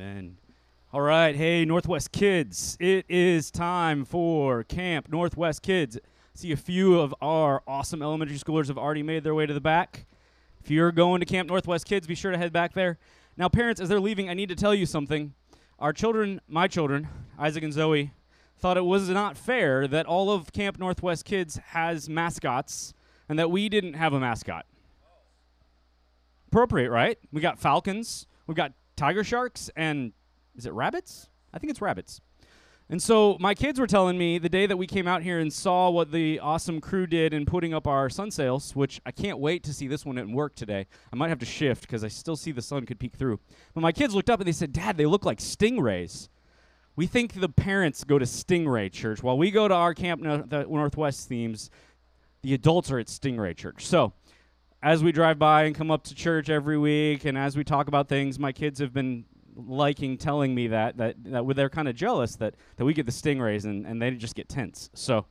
Amen. All right, hey, Northwest kids, it is time for Camp Northwest Kids. See, a few of our awesome elementary schoolers have already made their way to the back. If you're going to Camp Northwest Kids, be sure to head back there. Now, parents, as they're leaving, I need to tell you something. Our children, my children, Isaac and Zoe, thought it was not fair that all of Camp Northwest Kids has mascots and that we didn't have a mascot. Appropriate, right? We got falcons, we got tiger sharks, and is it rabbits? I think it's rabbits. And so my kids were telling me the day that we came out here and saw what the awesome crew did in putting up our sun sails, which I can't wait to see this one at work today. I might have to shift because I still see the sun could peek through. But my kids looked up and they said, Dad, they look like stingrays. We think the parents go to Stingray Church. While we go to our Camp no- the Northwest themes, the adults are at Stingray Church. So as we drive by and come up to church every week and as we talk about things, my kids have been liking telling me that that, that they're kind of jealous that, that we get the stingrays and, and they just get tents. So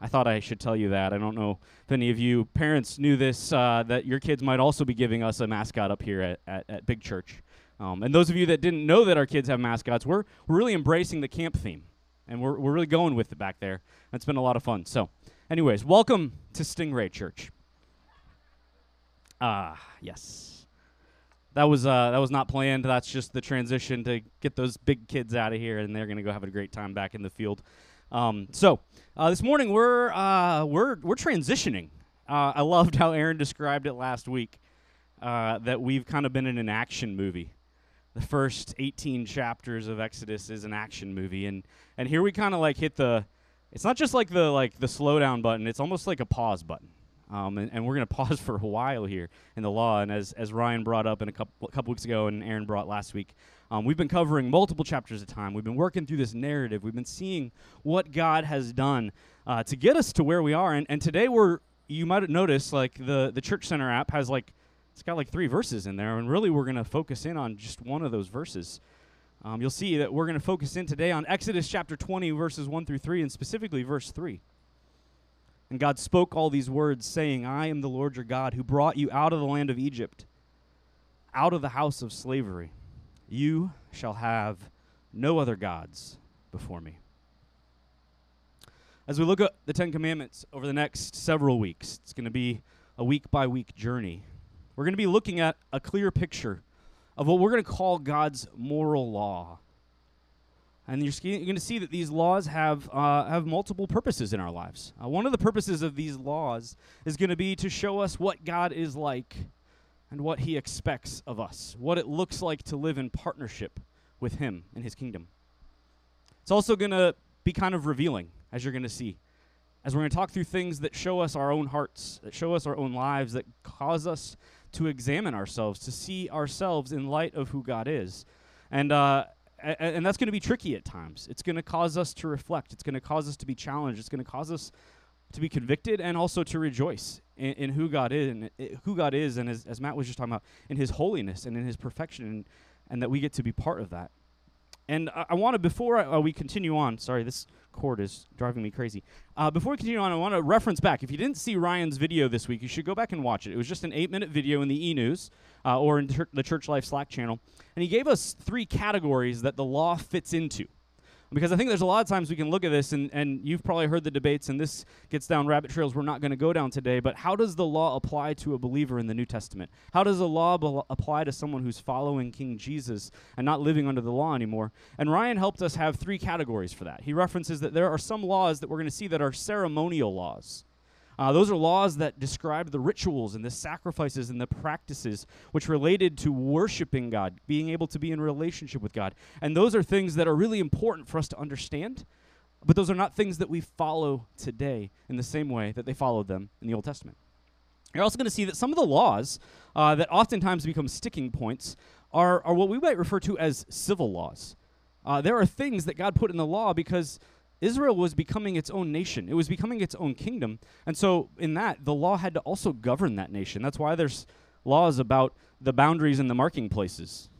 I thought I should tell you that. I don't know if any of you parents knew this, uh, that your kids might also be giving us a mascot up here at, at, at Big Church. Um, and those of you that didn't know that our kids have mascots, we're, we're really embracing the camp theme. And we're, we're really going with it back there. It's been a lot of fun. So, anyways, welcome to Stingray Church. Ah, yes. That was uh, that was not planned. That's just the transition to get those big kids out of here, and they're gonna go have a great time back in the field. Um, so uh, this morning we're uh, we're we're transitioning. Uh, I loved how Aaron described it last week. Uh, that we've kind of been in an action movie. The first 18 chapters of Exodus is an action movie, and and here we kind of like hit the. It's not just like the like the slow down button. It's almost like a pause button. Um, and, and, we're going to pause for a while here in the law. And as, as Ryan brought up in a couple, a couple weeks ago and Aaron brought last week, um, we've been covering multiple chapters at a time. We've been working through this narrative. We've been seeing what God has done uh, to get us to where we are. And, and today we're, you might have noticed, like the, the Church Center app has like, it's got like three verses in there. And really we're going to focus in on just one of those verses. Um, you'll see that we're going to focus in today on Exodus chapter 20, verses 1 through 3, and specifically verse 3. And God spoke all these words, saying, I am the Lord your God who brought you out of the land of Egypt, out of the house of slavery. You shall have no other gods before me. As we look at the Ten Commandments over the next several weeks, it's going to be a week by week journey. We're going to be looking at a clear picture of what we're going to call God's moral law and you're, you're going to see that these laws have, uh, have multiple purposes in our lives. Uh, one of the purposes of these laws is going to be to show us what God is like and what he expects of us, what it looks like to live in partnership with him and his kingdom. It's also going to be kind of revealing, as you're going to see, as we're going to talk through things that show us our own hearts, that show us our own lives, that cause us to examine ourselves, to see ourselves in light of who God is. And, uh, and, and that's going to be tricky at times. It's going to cause us to reflect. It's going to cause us to be challenged. It's going to cause us to be convicted and also to rejoice in, in who God is and who God is, and as, as Matt was just talking about, in His holiness and in His perfection, and, and that we get to be part of that. And I, I want to, before I, uh, we continue on, sorry, this cord is driving me crazy. Uh, before we continue on, I want to reference back. If you didn't see Ryan's video this week, you should go back and watch it. It was just an eight minute video in the e news uh, or in the Church Life Slack channel. And he gave us three categories that the law fits into. Because I think there's a lot of times we can look at this, and, and you've probably heard the debates, and this gets down rabbit trails we're not going to go down today. But how does the law apply to a believer in the New Testament? How does the law be- apply to someone who's following King Jesus and not living under the law anymore? And Ryan helped us have three categories for that. He references that there are some laws that we're going to see that are ceremonial laws. Uh, those are laws that describe the rituals and the sacrifices and the practices which related to worshiping God, being able to be in relationship with God. And those are things that are really important for us to understand, but those are not things that we follow today in the same way that they followed them in the Old Testament. You're also going to see that some of the laws uh, that oftentimes become sticking points are, are what we might refer to as civil laws. Uh, there are things that God put in the law because Israel was becoming its own nation. It was becoming its own kingdom. And so, in that, the law had to also govern that nation. That's why there's laws about the boundaries and the marking places.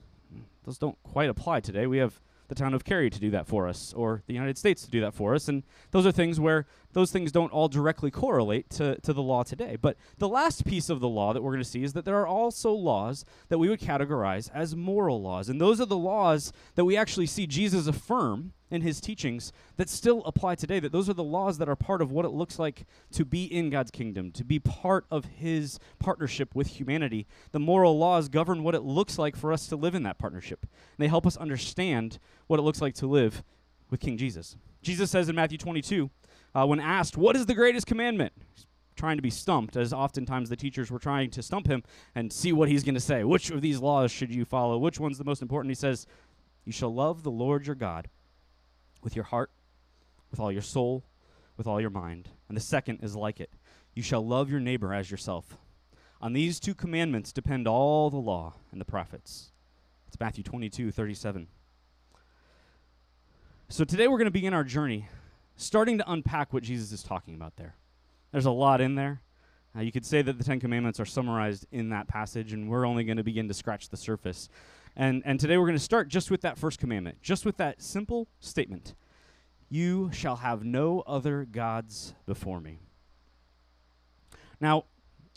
Those don't quite apply today. We have the town of Cary to do that for us, or the United States to do that for us. And those are things where those things don't all directly correlate to, to the law today. But the last piece of the law that we're going to see is that there are also laws that we would categorize as moral laws. And those are the laws that we actually see Jesus affirm in his teachings that still apply today. That those are the laws that are part of what it looks like to be in God's kingdom, to be part of his partnership with humanity. The moral laws govern what it looks like for us to live in that partnership. And they help us understand what it looks like to live with King Jesus. Jesus says in Matthew 22, uh, when asked, What is the greatest commandment? He's trying to be stumped, as oftentimes the teachers were trying to stump him and see what he's going to say. Which of these laws should you follow? Which one's the most important? He says, You shall love the Lord your God with your heart, with all your soul, with all your mind. And the second is like it you shall love your neighbor as yourself. On these two commandments depend all the law and the prophets. It's Matthew 22, 37. So today we're going to begin our journey starting to unpack what Jesus is talking about there. There's a lot in there. Uh, you could say that the Ten Commandments are summarized in that passage, and we're only going to begin to scratch the surface. And, and today we're going to start just with that first commandment, just with that simple statement You shall have no other gods before me. Now,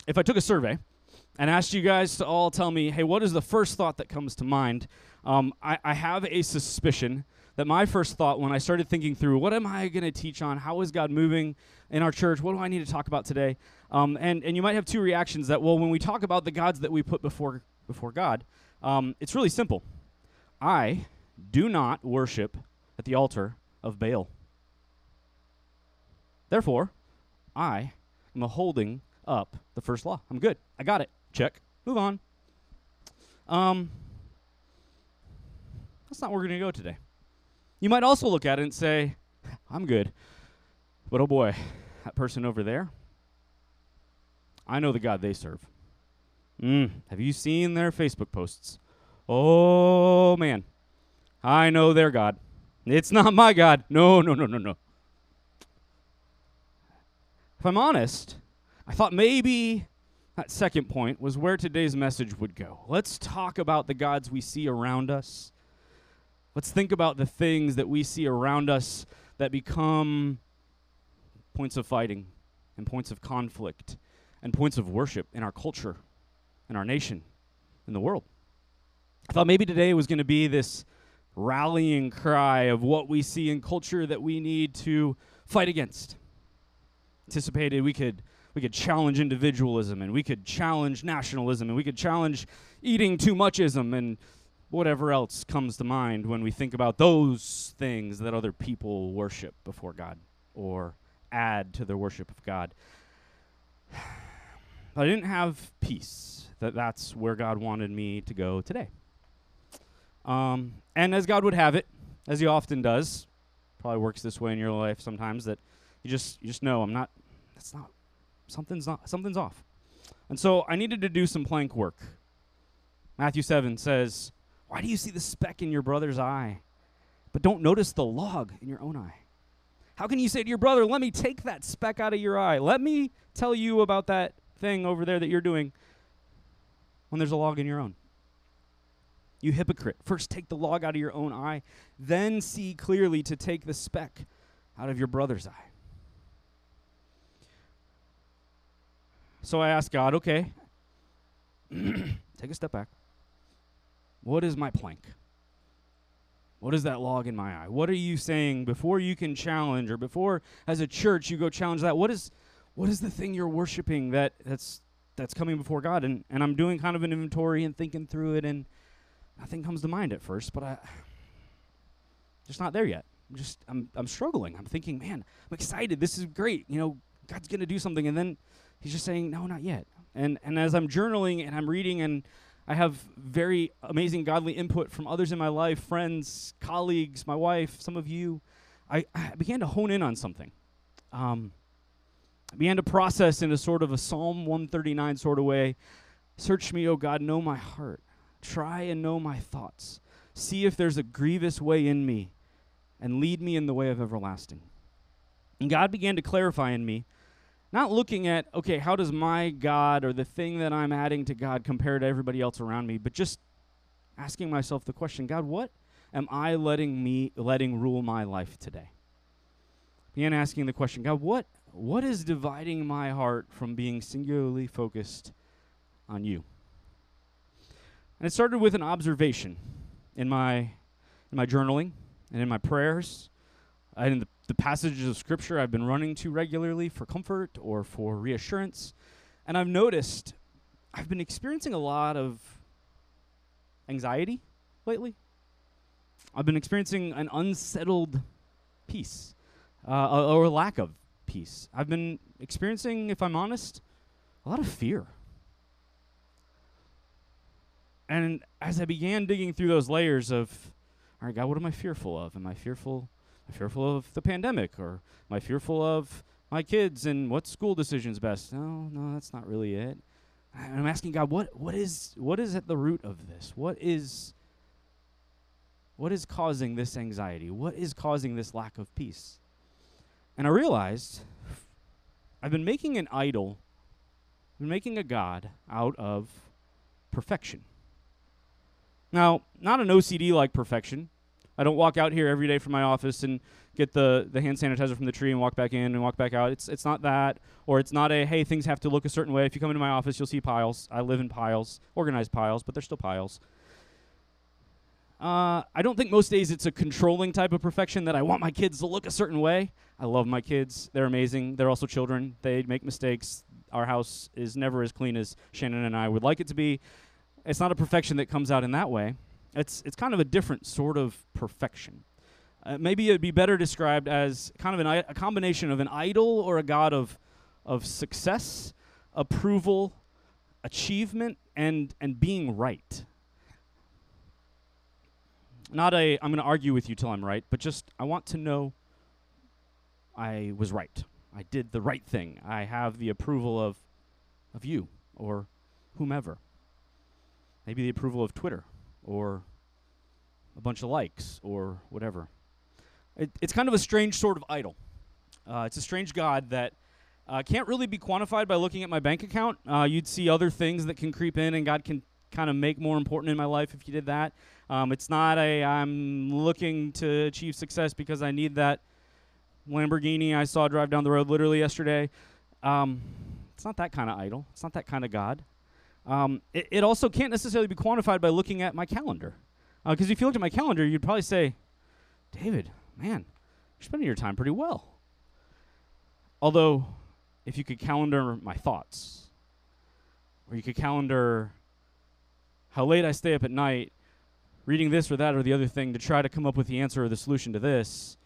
if I took a survey and asked you guys to all tell me, hey, what is the first thought that comes to mind? Um, I, I have a suspicion that my first thought when I started thinking through what am I going to teach on? How is God moving in our church? What do I need to talk about today? Um, and, and you might have two reactions that, well, when we talk about the gods that we put before, before God, um, it's really simple. I do not worship at the altar of Baal. Therefore, I am holding up the first law. I'm good. I got it. Check. Move on. Um, that's not where we're going to go today. You might also look at it and say, I'm good. But oh boy, that person over there, I know the God they serve. Mm, have you seen their Facebook posts? Oh, man. I know their God. It's not my God. No, no, no, no, no. If I'm honest, I thought maybe that second point was where today's message would go. Let's talk about the gods we see around us. Let's think about the things that we see around us that become points of fighting and points of conflict and points of worship in our culture, in our nation, in the world. I thought maybe today was going to be this rallying cry of what we see in culture that we need to fight against. Anticipated we could we could challenge individualism and we could challenge nationalism and we could challenge eating too muchism and whatever else comes to mind when we think about those things that other people worship before God or add to their worship of God. But I didn't have peace that that's where God wanted me to go today. Um, and as God would have it, as He often does, probably works this way in your life sometimes that you just you just know I'm not. That's not something's not something's off. And so I needed to do some plank work. Matthew 7 says, Why do you see the speck in your brother's eye, but don't notice the log in your own eye? How can you say to your brother, Let me take that speck out of your eye? Let me tell you about that thing over there that you're doing when there's a log in your own? You hypocrite. First take the log out of your own eye, then see clearly to take the speck out of your brother's eye. So I asked God, okay, take a step back. What is my plank? What is that log in my eye? What are you saying before you can challenge or before as a church you go challenge that? What is what is the thing you're worshiping that that's that's coming before God? And and I'm doing kind of an inventory and thinking through it and nothing comes to mind at first, but I just not there yet. I'm just I'm I'm struggling. I'm thinking, man, I'm excited. This is great. You know, God's to do something and then he's just saying, "No, not yet." And and as I'm journaling and I'm reading and I have very amazing godly input from others in my life, friends, colleagues, my wife, some of you. I, I began to hone in on something. Um, began to process in a sort of a Psalm 139 sort of way. Search me, O God, know my heart. Try and know my thoughts. See if there's a grievous way in me, and lead me in the way of everlasting. And God began to clarify in me not looking at, okay, how does my God or the thing that I'm adding to God compare to everybody else around me, but just asking myself the question God, what, am I letting me letting rule my life today? Began asking the question, God, what what is dividing my heart from being singularly focused on you? And it started with an observation in my in my journaling and in my prayers and in the, the passages of scripture I've been running to regularly for comfort or for reassurance. And I've noticed I've been experiencing a lot of anxiety lately. I've been experiencing an unsettled peace uh, or lack of peace. I've been experiencing, if I'm honest, a lot of fear. And as I began digging through those layers of, all right, God, what am I fearful of? Am I fearful? Am I fearful of the pandemic, or am I fearful of my kids and what school decision's best? No, no, that's not really it. And I'm asking God, what what is what is at the root of this? What is what is causing this anxiety? What is causing this lack of peace? And I realized I've been making an idol, I've been making a God out of perfection. Now, not an OCD like perfection. I don't walk out here every day from my office and get the, the hand sanitizer from the tree and walk back in and walk back out. It's it's not that, or it's not a hey things have to look a certain way. If you come into my office, you'll see piles. I live in piles, organized piles, but they're still piles. Uh, I don't think most days it's a controlling type of perfection that I want my kids to look a certain way. I love my kids. They're amazing. They're also children. They make mistakes. Our house is never as clean as Shannon and I would like it to be. It's not a perfection that comes out in that way. It's it's kind of a different sort of perfection. Uh, maybe it'd be better described as kind of an I- a combination of an idol or a god of of success, approval, achievement, and and being right not a I'm going to argue with you till I'm right, but just I want to know I was right. I did the right thing. I have the approval of of you or whomever. Maybe the approval of Twitter or a bunch of likes or whatever. It, it's kind of a strange sort of idol. Uh, it's a strange God that uh, can't really be quantified by looking at my bank account. Uh, you'd see other things that can creep in, and God can kind of make more important in my life if you did that. Um, it's not a I'm looking to achieve success because I need that Lamborghini I saw drive down the road literally yesterday. Um, it's not that kind of idol. It's not that kind of God. Um, it, it, also can't necessarily be quantified by looking at my calendar. Because uh, if you looked at my calendar, you'd probably say, David, man, you're spending your time pretty well. Although, if you could calendar my thoughts, or you could calendar how late I stay up at night reading this or that or the other thing to try to come up with the answer or the solution to this,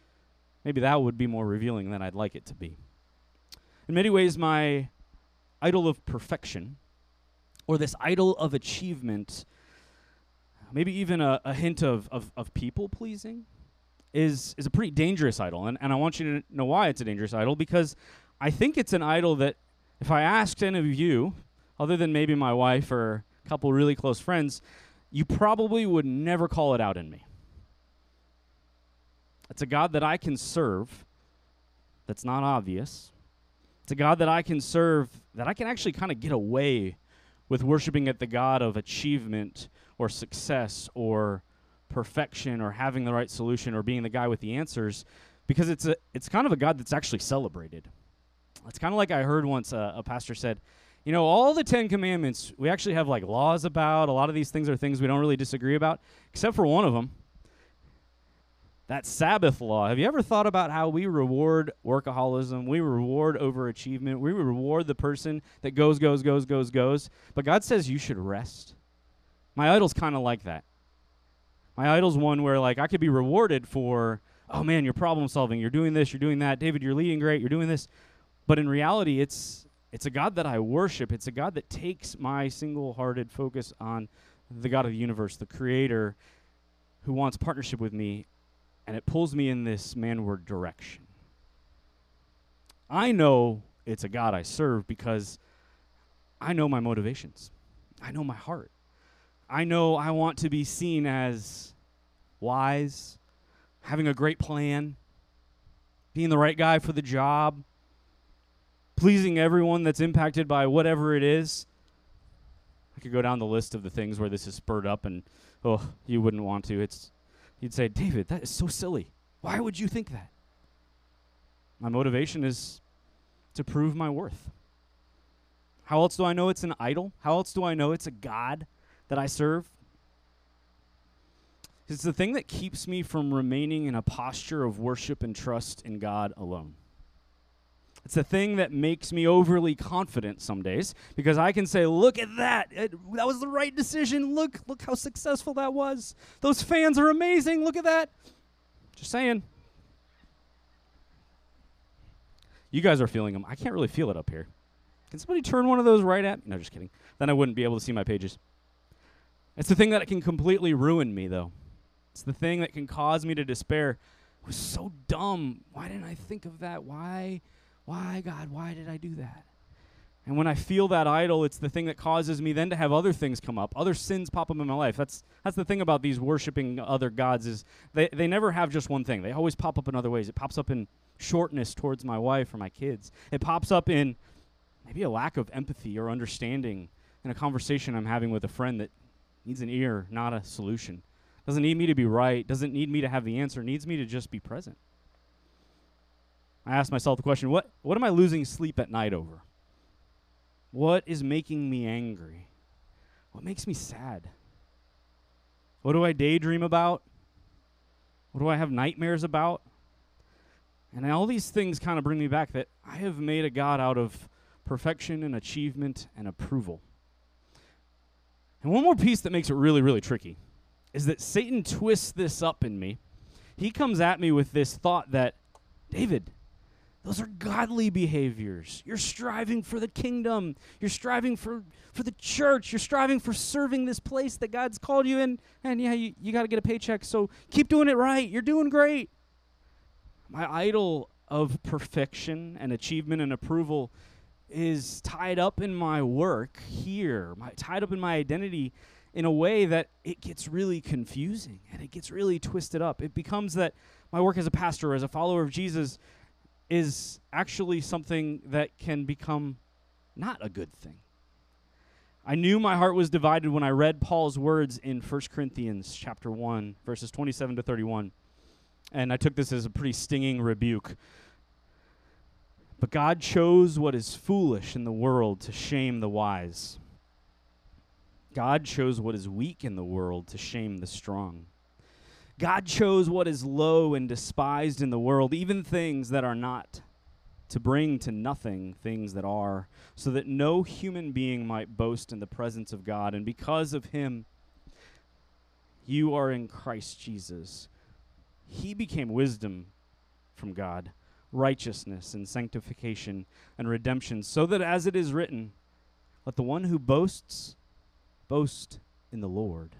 maybe that would be more revealing than I'd like it to be. In many ways, my idol of perfection, or this idol of achievement, maybe even a, a hint of, of, of people pleasing, is, is a pretty dangerous idol. And, and I want you to know why it's a dangerous idol, because I think it's an idol that if I asked any of you, other than maybe my wife or a couple really close friends, you probably would never call it out in me. It's a God that I can serve that's not obvious. It's a God that I can serve that I can actually kind of get away with worshiping at the God of achievement or success or perfection or having the right solution or being the guy with the answers because it's a it's kind of a God that's actually celebrated. It's kind of like I heard once uh, a pastor said, you know, all the Ten Commandments, we actually have like laws about. A lot of these things are things we don't really disagree about, except for one of them that Sabbath law. Have you ever thought about how we reward workaholism? We reward overachievement. We reward the person that goes, goes, goes, goes, goes. But God says you should rest. My idol's kind of like that. My idol's one where like I could be rewarded for, oh man, you're problem solving, you're doing this, you're doing that, David, you're leading great, you're doing this. But in reality, it's it's a God that I worship. It's a God that takes my single hearted focus on the God of the universe, the creator who wants partnership with me, and it pulls me in this manward direction. I know it's a God I serve because I know my motivations, I know my heart. I know I want to be seen as wise, having a great plan, being the right guy for the job pleasing everyone that's impacted by whatever it is. I could go down the list of the things where this is spurred up, and oh, you wouldn't want to. It's He'd say, David, that is so silly. Why would you think that? My motivation is to prove my worth. How else do I know it's an idol? How else do I know it's a God that I serve? It's the thing that keeps me from remaining in a posture of worship and trust in God alone. It's the thing that makes me overly confident some days because I can say, "Look at that! It, that was the right decision. Look, look how successful that was. Those fans are amazing. Look at that." Just saying. You guys are feeling them. I can't really feel it up here. Can somebody turn one of those right at me? No, just kidding. Then I wouldn't be able to see my pages. It's the thing that can completely ruin me, though. It's the thing that can cause me to despair. It was so dumb. Why didn't I think of that? Why? Why, God? Why did I do that? And when I feel that idol, it's the thing that causes me then to have other things come up, other sins pop up in my life. That's that's the thing about these worshiping other gods is they, they never have just one thing. They always pop up in other ways. It pops up in shortness towards my wife or my kids. It pops up in maybe a lack of empathy or understanding in a conversation I'm having with a friend that needs an ear, not a solution. Doesn't need me to be right, doesn't need me to have the answer, needs me to just be present. I ask myself the question, what what am I losing sleep at night over? What is making me angry? What makes me sad? What do I daydream about? What do I have nightmares about? And all these things kind of bring me back that I have made a God out of perfection and achievement and approval. And one more piece that makes it really, really tricky is that Satan twists this up in me. He comes at me with this thought that, David, those are godly behaviors. You're striving for the kingdom. You're striving for, for the church. You're striving for serving this place that God's called you in. And yeah, you, you got to get a paycheck, so keep doing it right. You're doing great. My idol of perfection and achievement and approval is tied up in my work here, my, tied up in my identity in a way that it gets really confusing and it gets really twisted up. It becomes that my work as a pastor, as a follower of Jesus, is actually something that can become not a good thing. I knew my heart was divided when I read Paul's words in 1 Corinthians chapter 1 verses 27 to 31. And I took this as a pretty stinging rebuke. But God chose what is foolish in the world to shame the wise. God chose what is weak in the world to shame the strong. God chose what is low and despised in the world, even things that are not, to bring to nothing things that are, so that no human being might boast in the presence of God. And because of him, you are in Christ Jesus. He became wisdom from God, righteousness and sanctification and redemption, so that as it is written, let the one who boasts boast in the Lord.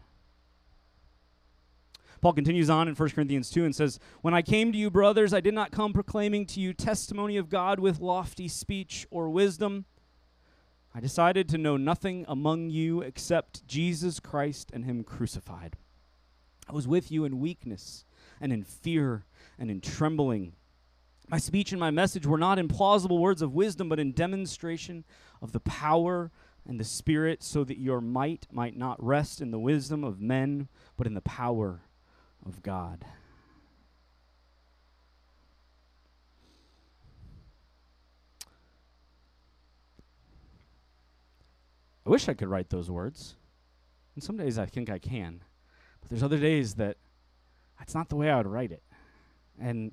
Paul continues on in 1 Corinthians 2 and says, When I came to you, brothers, I did not come proclaiming to you testimony of God with lofty speech or wisdom. I decided to know nothing among you except Jesus Christ and Him crucified. I was with you in weakness and in fear and in trembling. My speech and my message were not in plausible words of wisdom, but in demonstration of the power and the Spirit, so that your might might not rest in the wisdom of men, but in the power of God. I wish I could write those words. And some days I think I can. But there's other days that that's not the way I would write it. And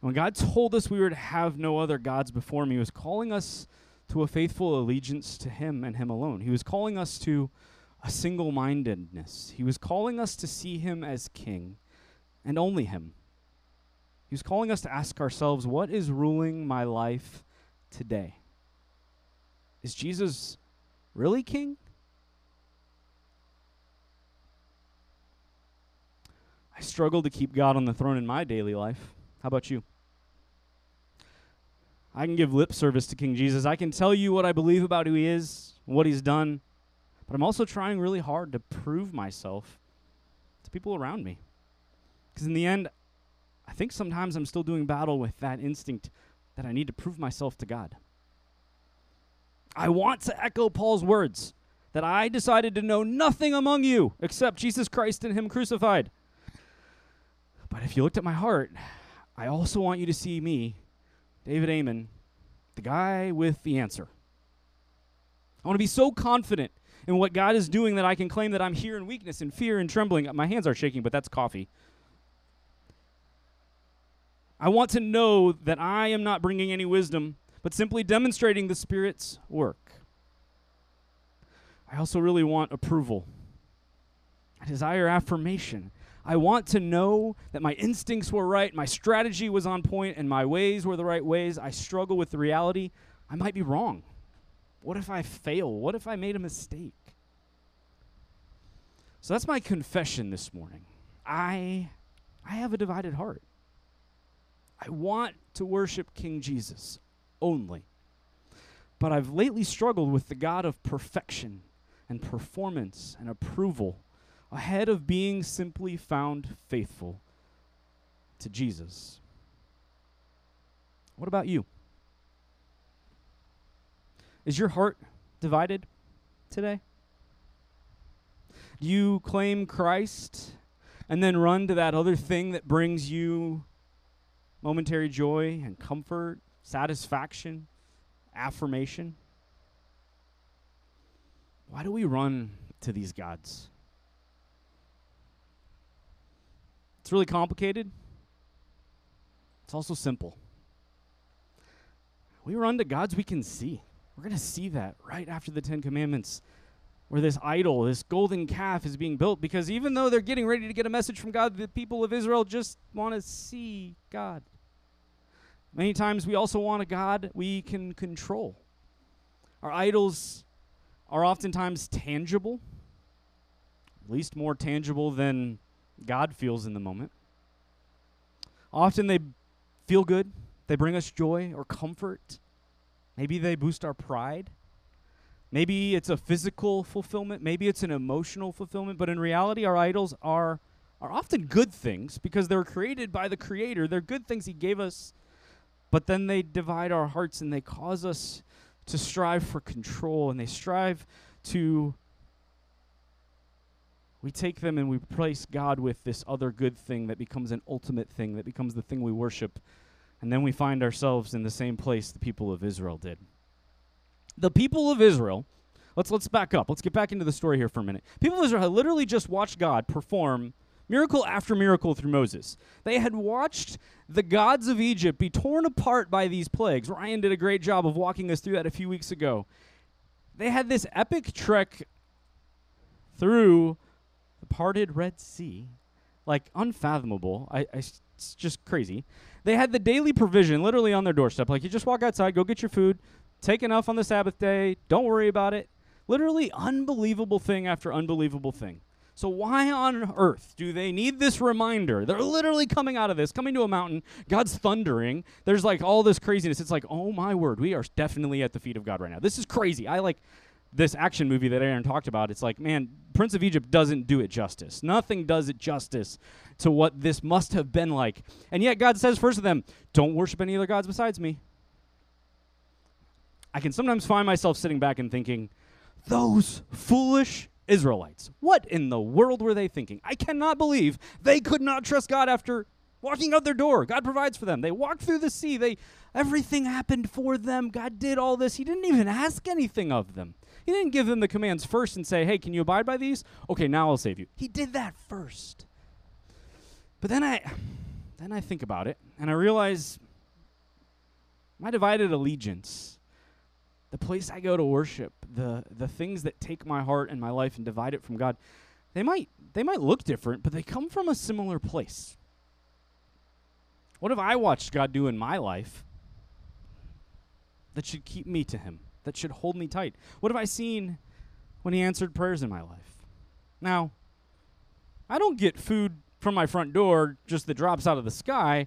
when God told us we were to have no other gods before him, he was calling us to a faithful allegiance to him and him alone. He was calling us to a single mindedness. He was calling us to see him as king and only him. He was calling us to ask ourselves what is ruling my life today? Is Jesus really king? I struggle to keep God on the throne in my daily life. How about you? I can give lip service to King Jesus. I can tell you what I believe about who he is, what he's done. But I'm also trying really hard to prove myself to people around me. Because in the end, I think sometimes I'm still doing battle with that instinct that I need to prove myself to God. I want to echo Paul's words that I decided to know nothing among you except Jesus Christ and Him crucified. But if you looked at my heart, I also want you to see me, David Amon, the guy with the answer. I want to be so confident in what God is doing that I can claim that I'm here in weakness and fear and trembling. My hands are shaking, but that's coffee. I want to know that I am not bringing any wisdom, but simply demonstrating the Spirit's work. I also really want approval. I desire affirmation. I want to know that my instincts were right, my strategy was on point, and my ways were the right ways. I struggle with the reality I might be wrong. What if I fail? What if I made a mistake? So that's my confession this morning. I I have a divided heart. I want to worship King Jesus only. But I've lately struggled with the God of perfection and performance and approval ahead of being simply found faithful to Jesus. What about you? Is your heart divided today? Do you claim Christ and then run to that other thing that brings you momentary joy and comfort, satisfaction, affirmation? Why do we run to these gods? It's really complicated. It's also simple. We run to gods we can see. We're going to see that right after the Ten Commandments, where this idol, this golden calf, is being built. Because even though they're getting ready to get a message from God, the people of Israel just want to see God. Many times we also want a God we can control. Our idols are oftentimes tangible, at least more tangible than God feels in the moment. Often they feel good, they bring us joy or comfort. Maybe they boost our pride. Maybe it's a physical fulfillment, maybe it's an emotional fulfillment, but in reality, our idols are, are often good things because they're created by the Creator. They're good things He gave us, but then they divide our hearts and they cause us to strive for control and they strive to we take them and we replace God with this other good thing that becomes an ultimate thing, that becomes the thing we worship. And then we find ourselves in the same place the people of Israel did. The people of Israel, let's let's back up. Let's get back into the story here for a minute. People of Israel had literally just watched God perform miracle after miracle through Moses. They had watched the gods of Egypt be torn apart by these plagues. Ryan did a great job of walking us through that a few weeks ago. They had this epic trek through the parted Red Sea, like unfathomable. I, I, it's just crazy. They had the daily provision literally on their doorstep. Like you just walk outside, go get your food, take enough on the Sabbath day, don't worry about it. Literally unbelievable thing after unbelievable thing. So why on earth do they need this reminder? They're literally coming out of this, coming to a mountain. God's thundering. There's like all this craziness. It's like, oh my word, we are definitely at the feet of God right now. This is crazy. I like this action movie that Aaron talked about, it's like, man, Prince of Egypt doesn't do it justice. Nothing does it justice to what this must have been like. And yet God says first to them, don't worship any other gods besides me. I can sometimes find myself sitting back and thinking, those foolish Israelites, what in the world were they thinking? I cannot believe they could not trust God after walking out their door. God provides for them. They walked through the sea. They everything happened for them. God did all this. He didn't even ask anything of them. He didn't give them the commands first and say, hey, can you abide by these? Okay, now I'll save you. He did that first. But then I then I think about it and I realize my divided allegiance, the place I go to worship, the the things that take my heart and my life and divide it from God, they might they might look different, but they come from a similar place. What have I watched God do in my life that should keep me to him? That should hold me tight? What have I seen when He answered prayers in my life? Now, I don't get food from my front door just that drops out of the sky,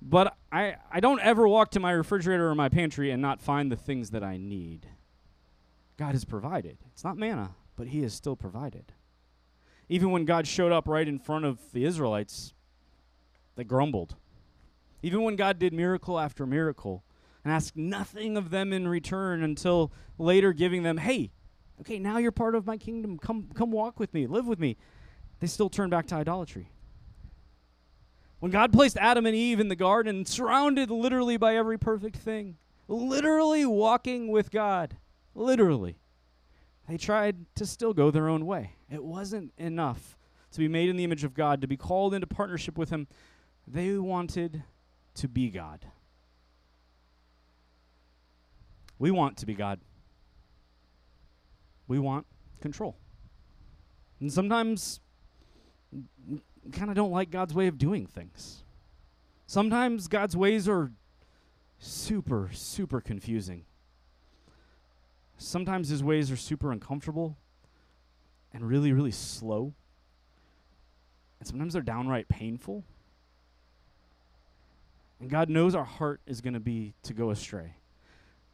but I, I don't ever walk to my refrigerator or my pantry and not find the things that I need. God has provided. It's not manna, but He has still provided. Even when God showed up right in front of the Israelites, they grumbled. Even when God did miracle after miracle, and ask nothing of them in return until later giving them, hey, okay, now you're part of my kingdom. Come, come walk with me, live with me. They still turn back to idolatry. When God placed Adam and Eve in the garden, surrounded literally by every perfect thing, literally walking with God, literally, they tried to still go their own way. It wasn't enough to be made in the image of God, to be called into partnership with Him. They wanted to be God. We want to be God. We want control. And sometimes kind of don't like God's way of doing things. Sometimes God's ways are super, super confusing. Sometimes his ways are super uncomfortable and really, really slow. And sometimes they're downright painful. And God knows our heart is going to be to go astray.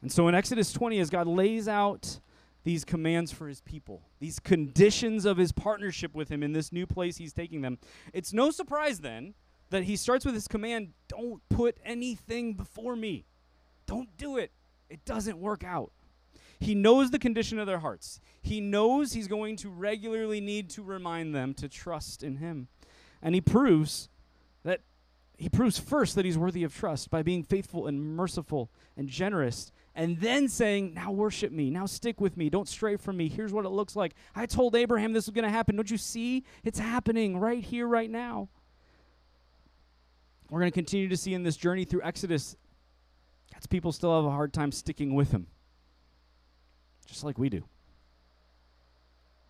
And so in Exodus 20, as God lays out these commands for his people, these conditions of his partnership with him in this new place he's taking them, it's no surprise then that he starts with his command don't put anything before me. Don't do it. It doesn't work out. He knows the condition of their hearts. He knows he's going to regularly need to remind them to trust in him. And he proves that he proves first that he's worthy of trust by being faithful and merciful and generous and then saying, Now worship me. Now stick with me. Don't stray from me. Here's what it looks like. I told Abraham this was going to happen. Don't you see? It's happening right here, right now. We're going to continue to see in this journey through Exodus, God's people still have a hard time sticking with him, just like we do.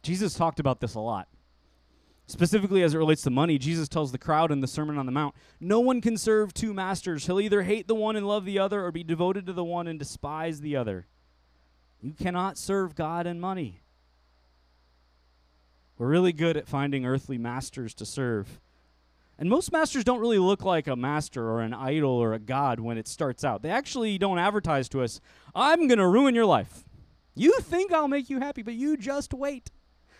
Jesus talked about this a lot. Specifically, as it relates to money, Jesus tells the crowd in the Sermon on the Mount No one can serve two masters. He'll either hate the one and love the other, or be devoted to the one and despise the other. You cannot serve God and money. We're really good at finding earthly masters to serve. And most masters don't really look like a master or an idol or a god when it starts out. They actually don't advertise to us, I'm going to ruin your life. You think I'll make you happy, but you just wait.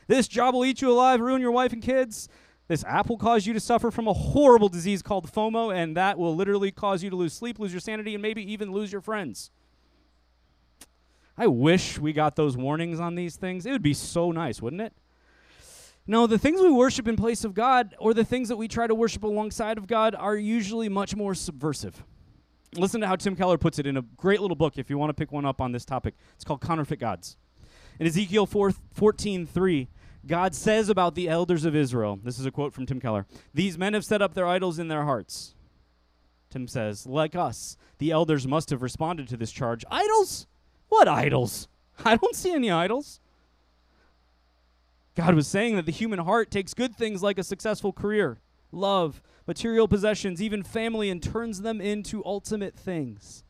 This job will eat you alive, ruin your wife and kids. This app will cause you to suffer from a horrible disease called FOMO, and that will literally cause you to lose sleep, lose your sanity, and maybe even lose your friends. I wish we got those warnings on these things. It would be so nice, wouldn't it? No, the things we worship in place of God or the things that we try to worship alongside of God are usually much more subversive. Listen to how Tim Keller puts it in a great little book if you want to pick one up on this topic. It's called Counterfeit Gods. In Ezekiel 4, 14 3, God says about the elders of Israel, this is a quote from Tim Keller, these men have set up their idols in their hearts. Tim says, like us, the elders must have responded to this charge. Idols? What idols? I don't see any idols. God was saying that the human heart takes good things like a successful career, love, material possessions, even family, and turns them into ultimate things.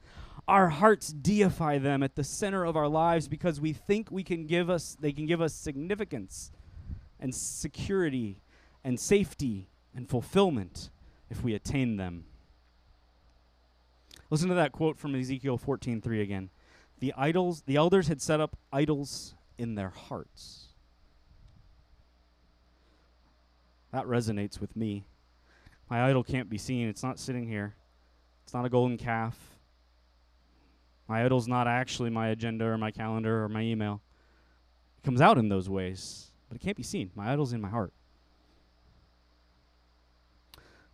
Our hearts deify them at the center of our lives because we think we can give us they can give us significance and security and safety and fulfillment if we attain them. Listen to that quote from Ezekiel 14:3 again. The idols, the elders had set up idols in their hearts. That resonates with me. My idol can't be seen. It's not sitting here. It's not a golden calf. My idol's not actually my agenda or my calendar or my email. It comes out in those ways but it can't be seen. My idol's in my heart.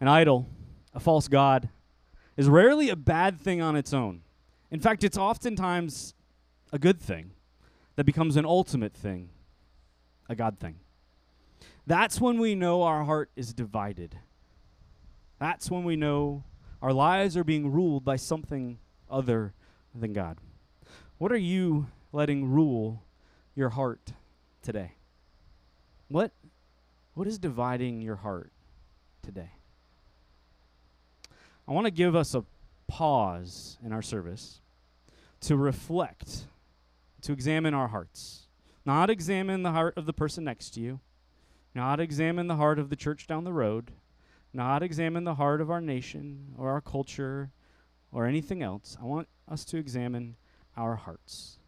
An idol, a false god, is rarely a bad thing on its own. In fact, it's oftentimes a good thing that becomes an ultimate thing, a God thing. That's when we know our heart is divided. That's when we know our lives are being ruled by something other than God. What are you letting rule your heart today? What, what is dividing your heart today? I want to give us a pause in our service to reflect, to examine our hearts. Not examine the heart of the person next to you, not examine the heart of the church down the road, not examine the heart of our nation or our culture or anything else. I want us to examine our hearts.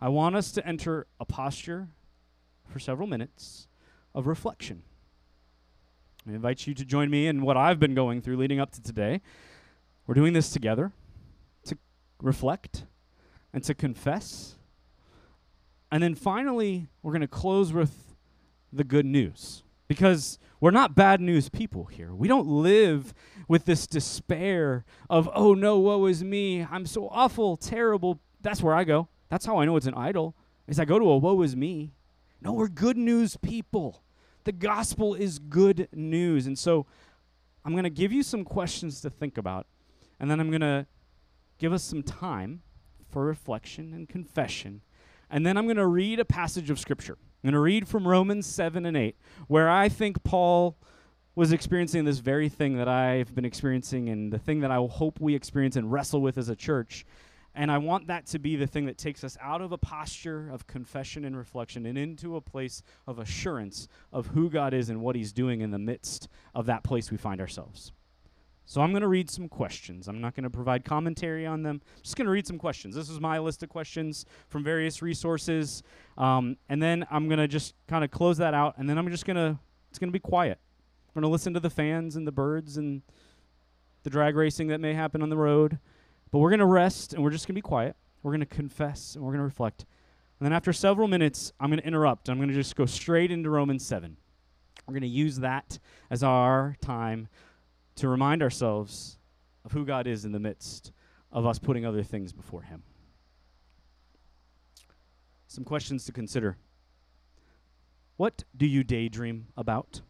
I want us to enter a posture for several minutes of reflection. I invite you to join me in what I've been going through leading up to today. We're doing this together to reflect and to confess. And then finally, we're going to close with the good news. Because we're not bad news people here. We don't live with this despair of, oh no, woe is me. I'm so awful, terrible. That's where I go. That's how I know it's an idol. Is I go to a woe is me. No, we're good news people. The gospel is good news. And so I'm going to give you some questions to think about, and then I'm going to give us some time for reflection and confession. And then I'm going to read a passage of Scripture. I'm going to read from Romans 7 and 8, where I think Paul was experiencing this very thing that I've been experiencing and the thing that I hope we experience and wrestle with as a church. And I want that to be the thing that takes us out of a posture of confession and reflection and into a place of assurance of who God is and what He's doing in the midst of that place we find ourselves. So I'm going to read some questions. I'm not going to provide commentary on them. I'm just going to read some questions. This is my list of questions from various resources. Um, and then I'm going to just kind of close that out. And then I'm just going to, it's going to be quiet. I'm going to listen to the fans and the birds and the drag racing that may happen on the road. But we're going to rest and we're just going to be quiet. We're going to confess and we're going to reflect. And then after several minutes, I'm going to interrupt. I'm going to just go straight into Romans 7. We're going to use that as our time to remind ourselves of who God is in the midst of us putting other things before Him. Some questions to consider. What do you daydream about?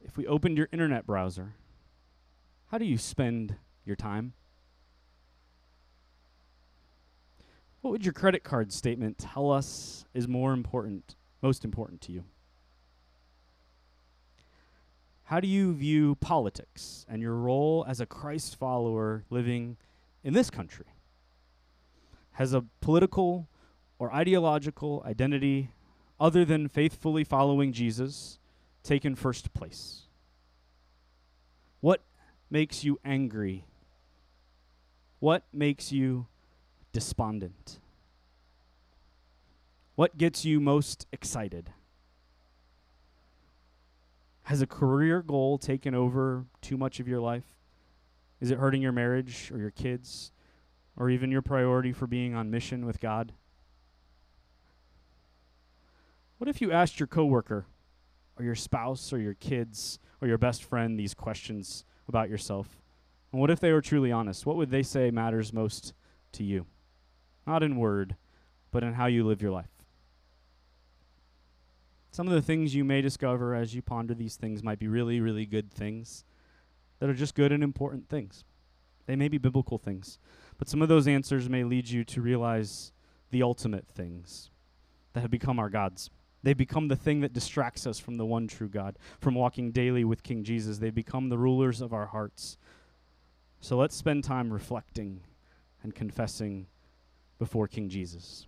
If we opened your internet browser, how do you spend your time? What would your credit card statement tell us is more important, most important to you? How do you view politics and your role as a Christ follower living in this country? Has a political or ideological identity other than faithfully following Jesus taken first place? What makes you angry? What makes you despondent? What gets you most excited? Has a career goal taken over too much of your life? Is it hurting your marriage or your kids or even your priority for being on mission with God? What if you asked your coworker or your spouse or your kids or your best friend these questions about yourself? And what if they were truly honest? What would they say matters most to you? Not in word, but in how you live your life. Some of the things you may discover as you ponder these things might be really, really good things that are just good and important things. They may be biblical things, but some of those answers may lead you to realize the ultimate things that have become our gods. They become the thing that distracts us from the one true God, from walking daily with King Jesus. They become the rulers of our hearts. So let's spend time reflecting and confessing before King Jesus.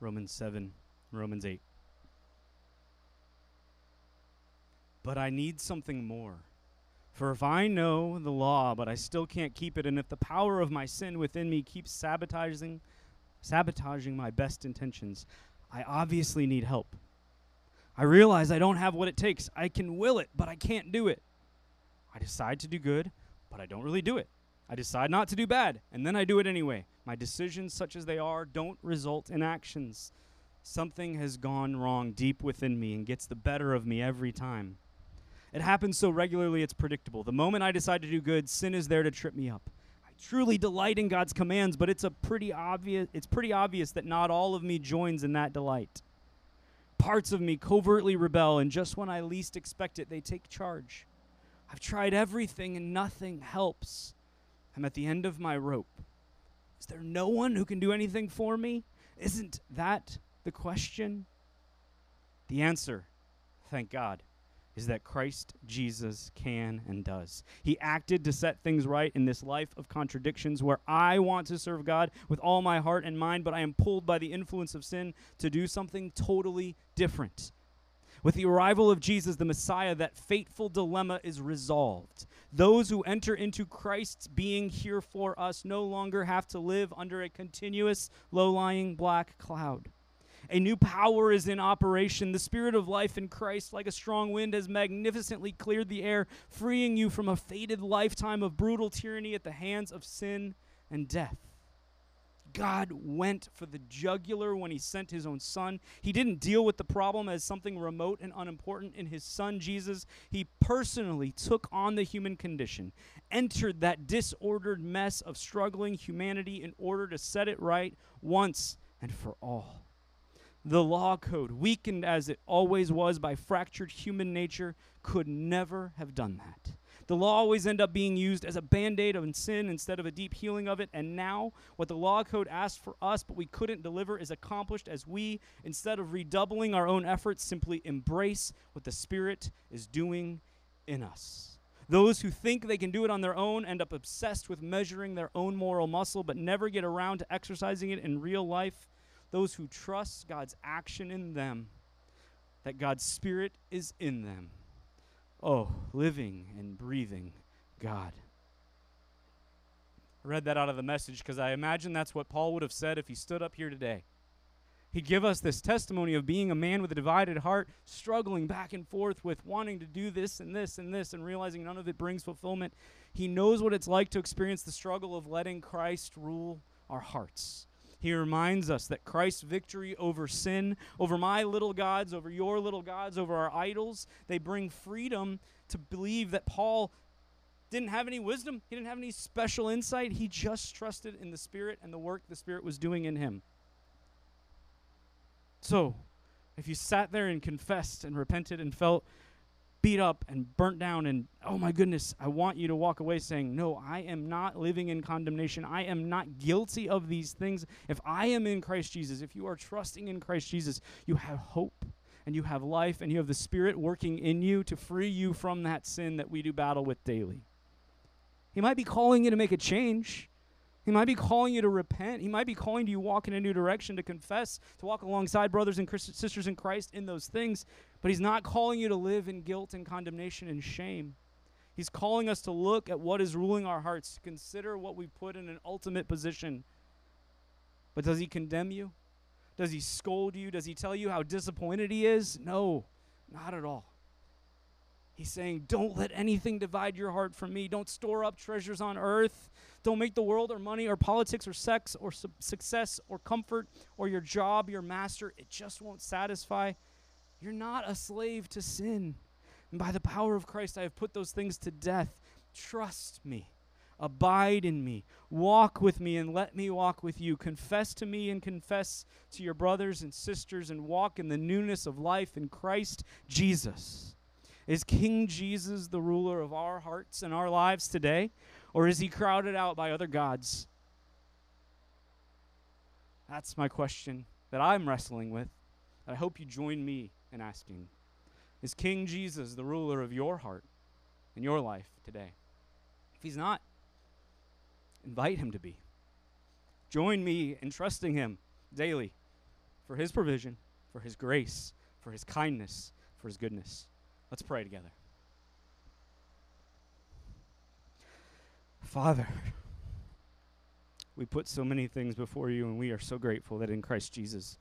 Romans 7, Romans 8. But I need something more. For if I know the law, but I still can't keep it, and if the power of my sin within me keeps sabotaging sabotaging my best intentions, I obviously need help. I realize I don't have what it takes. I can will it, but I can't do it. I decide to do good, but I don't really do it. I decide not to do bad, and then I do it anyway. My decisions, such as they are, don't result in actions. Something has gone wrong deep within me and gets the better of me every time. It happens so regularly it's predictable. The moment I decide to do good, sin is there to trip me up. I truly delight in God's commands, but it's a pretty obvious it's pretty obvious that not all of me joins in that delight. Parts of me covertly rebel, and just when I least expect it, they take charge. I've tried everything and nothing helps. I'm at the end of my rope. Is there no one who can do anything for me? Isn't that the question? The answer, thank God, is that Christ Jesus can and does. He acted to set things right in this life of contradictions where I want to serve God with all my heart and mind, but I am pulled by the influence of sin to do something totally different. With the arrival of Jesus, the Messiah, that fateful dilemma is resolved. Those who enter into Christ's being here for us no longer have to live under a continuous, low lying black cloud. A new power is in operation. The Spirit of life in Christ, like a strong wind, has magnificently cleared the air, freeing you from a fated lifetime of brutal tyranny at the hands of sin and death. God went for the jugular when he sent his own son. He didn't deal with the problem as something remote and unimportant in his son Jesus. He personally took on the human condition, entered that disordered mess of struggling humanity in order to set it right once and for all. The law code, weakened as it always was by fractured human nature, could never have done that. The law always ended up being used as a band aid on sin instead of a deep healing of it. And now, what the law code asked for us, but we couldn't deliver, is accomplished as we, instead of redoubling our own efforts, simply embrace what the Spirit is doing in us. Those who think they can do it on their own end up obsessed with measuring their own moral muscle, but never get around to exercising it in real life those who trust God's action in them, that God's Spirit is in them. Oh, living and breathing God. I read that out of the message because I imagine that's what Paul would have said if he stood up here today. He'd give us this testimony of being a man with a divided heart, struggling back and forth with wanting to do this and this and this and realizing none of it brings fulfillment. He knows what it's like to experience the struggle of letting Christ rule our hearts. He reminds us that Christ's victory over sin, over my little gods, over your little gods, over our idols, they bring freedom to believe that Paul didn't have any wisdom, he didn't have any special insight. He just trusted in the Spirit and the work the Spirit was doing in him. So, if you sat there and confessed and repented and felt beat up and burnt down and oh my goodness i want you to walk away saying no i am not living in condemnation i am not guilty of these things if i am in christ jesus if you are trusting in christ jesus you have hope and you have life and you have the spirit working in you to free you from that sin that we do battle with daily he might be calling you to make a change he might be calling you to repent. He might be calling you to walk in a new direction, to confess, to walk alongside brothers and sisters in Christ in those things. But He's not calling you to live in guilt and condemnation and shame. He's calling us to look at what is ruling our hearts, to consider what we put in an ultimate position. But does He condemn you? Does He scold you? Does He tell you how disappointed He is? No, not at all. He's saying, Don't let anything divide your heart from me. Don't store up treasures on earth. Don't make the world or money or politics or sex or su- success or comfort or your job your master. It just won't satisfy. You're not a slave to sin. And by the power of Christ, I have put those things to death. Trust me. Abide in me. Walk with me and let me walk with you. Confess to me and confess to your brothers and sisters and walk in the newness of life in Christ Jesus. Is King Jesus the ruler of our hearts and our lives today? Or is he crowded out by other gods? That's my question that I'm wrestling with. I hope you join me in asking. Is King Jesus the ruler of your heart and your life today? If he's not, invite him to be. Join me in trusting him daily for His provision, for His grace, for His kindness, for His goodness. Let's pray together. Father, we put so many things before you, and we are so grateful that in Christ Jesus,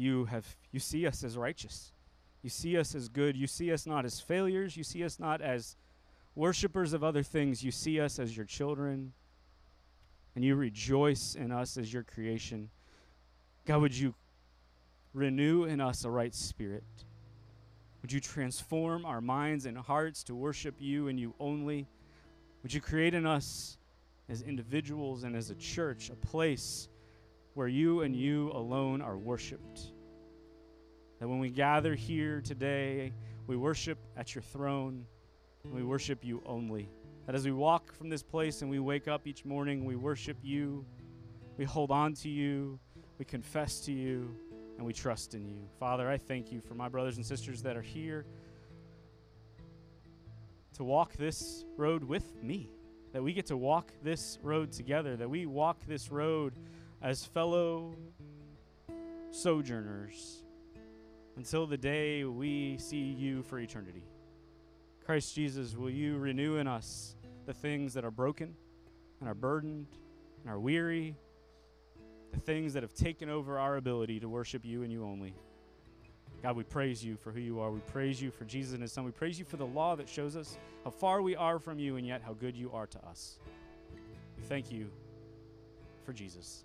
you have you see us as righteous. You see us as good. You see us not as failures. You see us not as worshippers of other things. You see us as your children. And you rejoice in us as your creation. God, would you renew in us a right spirit? Would you transform our minds and hearts to worship you and you only? Would you create in us as individuals and as a church a place where you and you alone are worshiped? That when we gather here today, we worship at your throne, we worship you only. That as we walk from this place and we wake up each morning, we worship you, we hold on to you, we confess to you, and we trust in you. Father, I thank you for my brothers and sisters that are here to walk this road with me, that we get to walk this road together, that we walk this road as fellow sojourners until the day we see you for eternity. Christ Jesus, will you renew in us the things that are broken and are burdened and are weary, the things that have taken over our ability to worship you and you only? God, we praise you for who you are. We praise you for Jesus and his son. We praise you for the law that shows us how far we are from you and yet how good you are to us. We thank you for Jesus,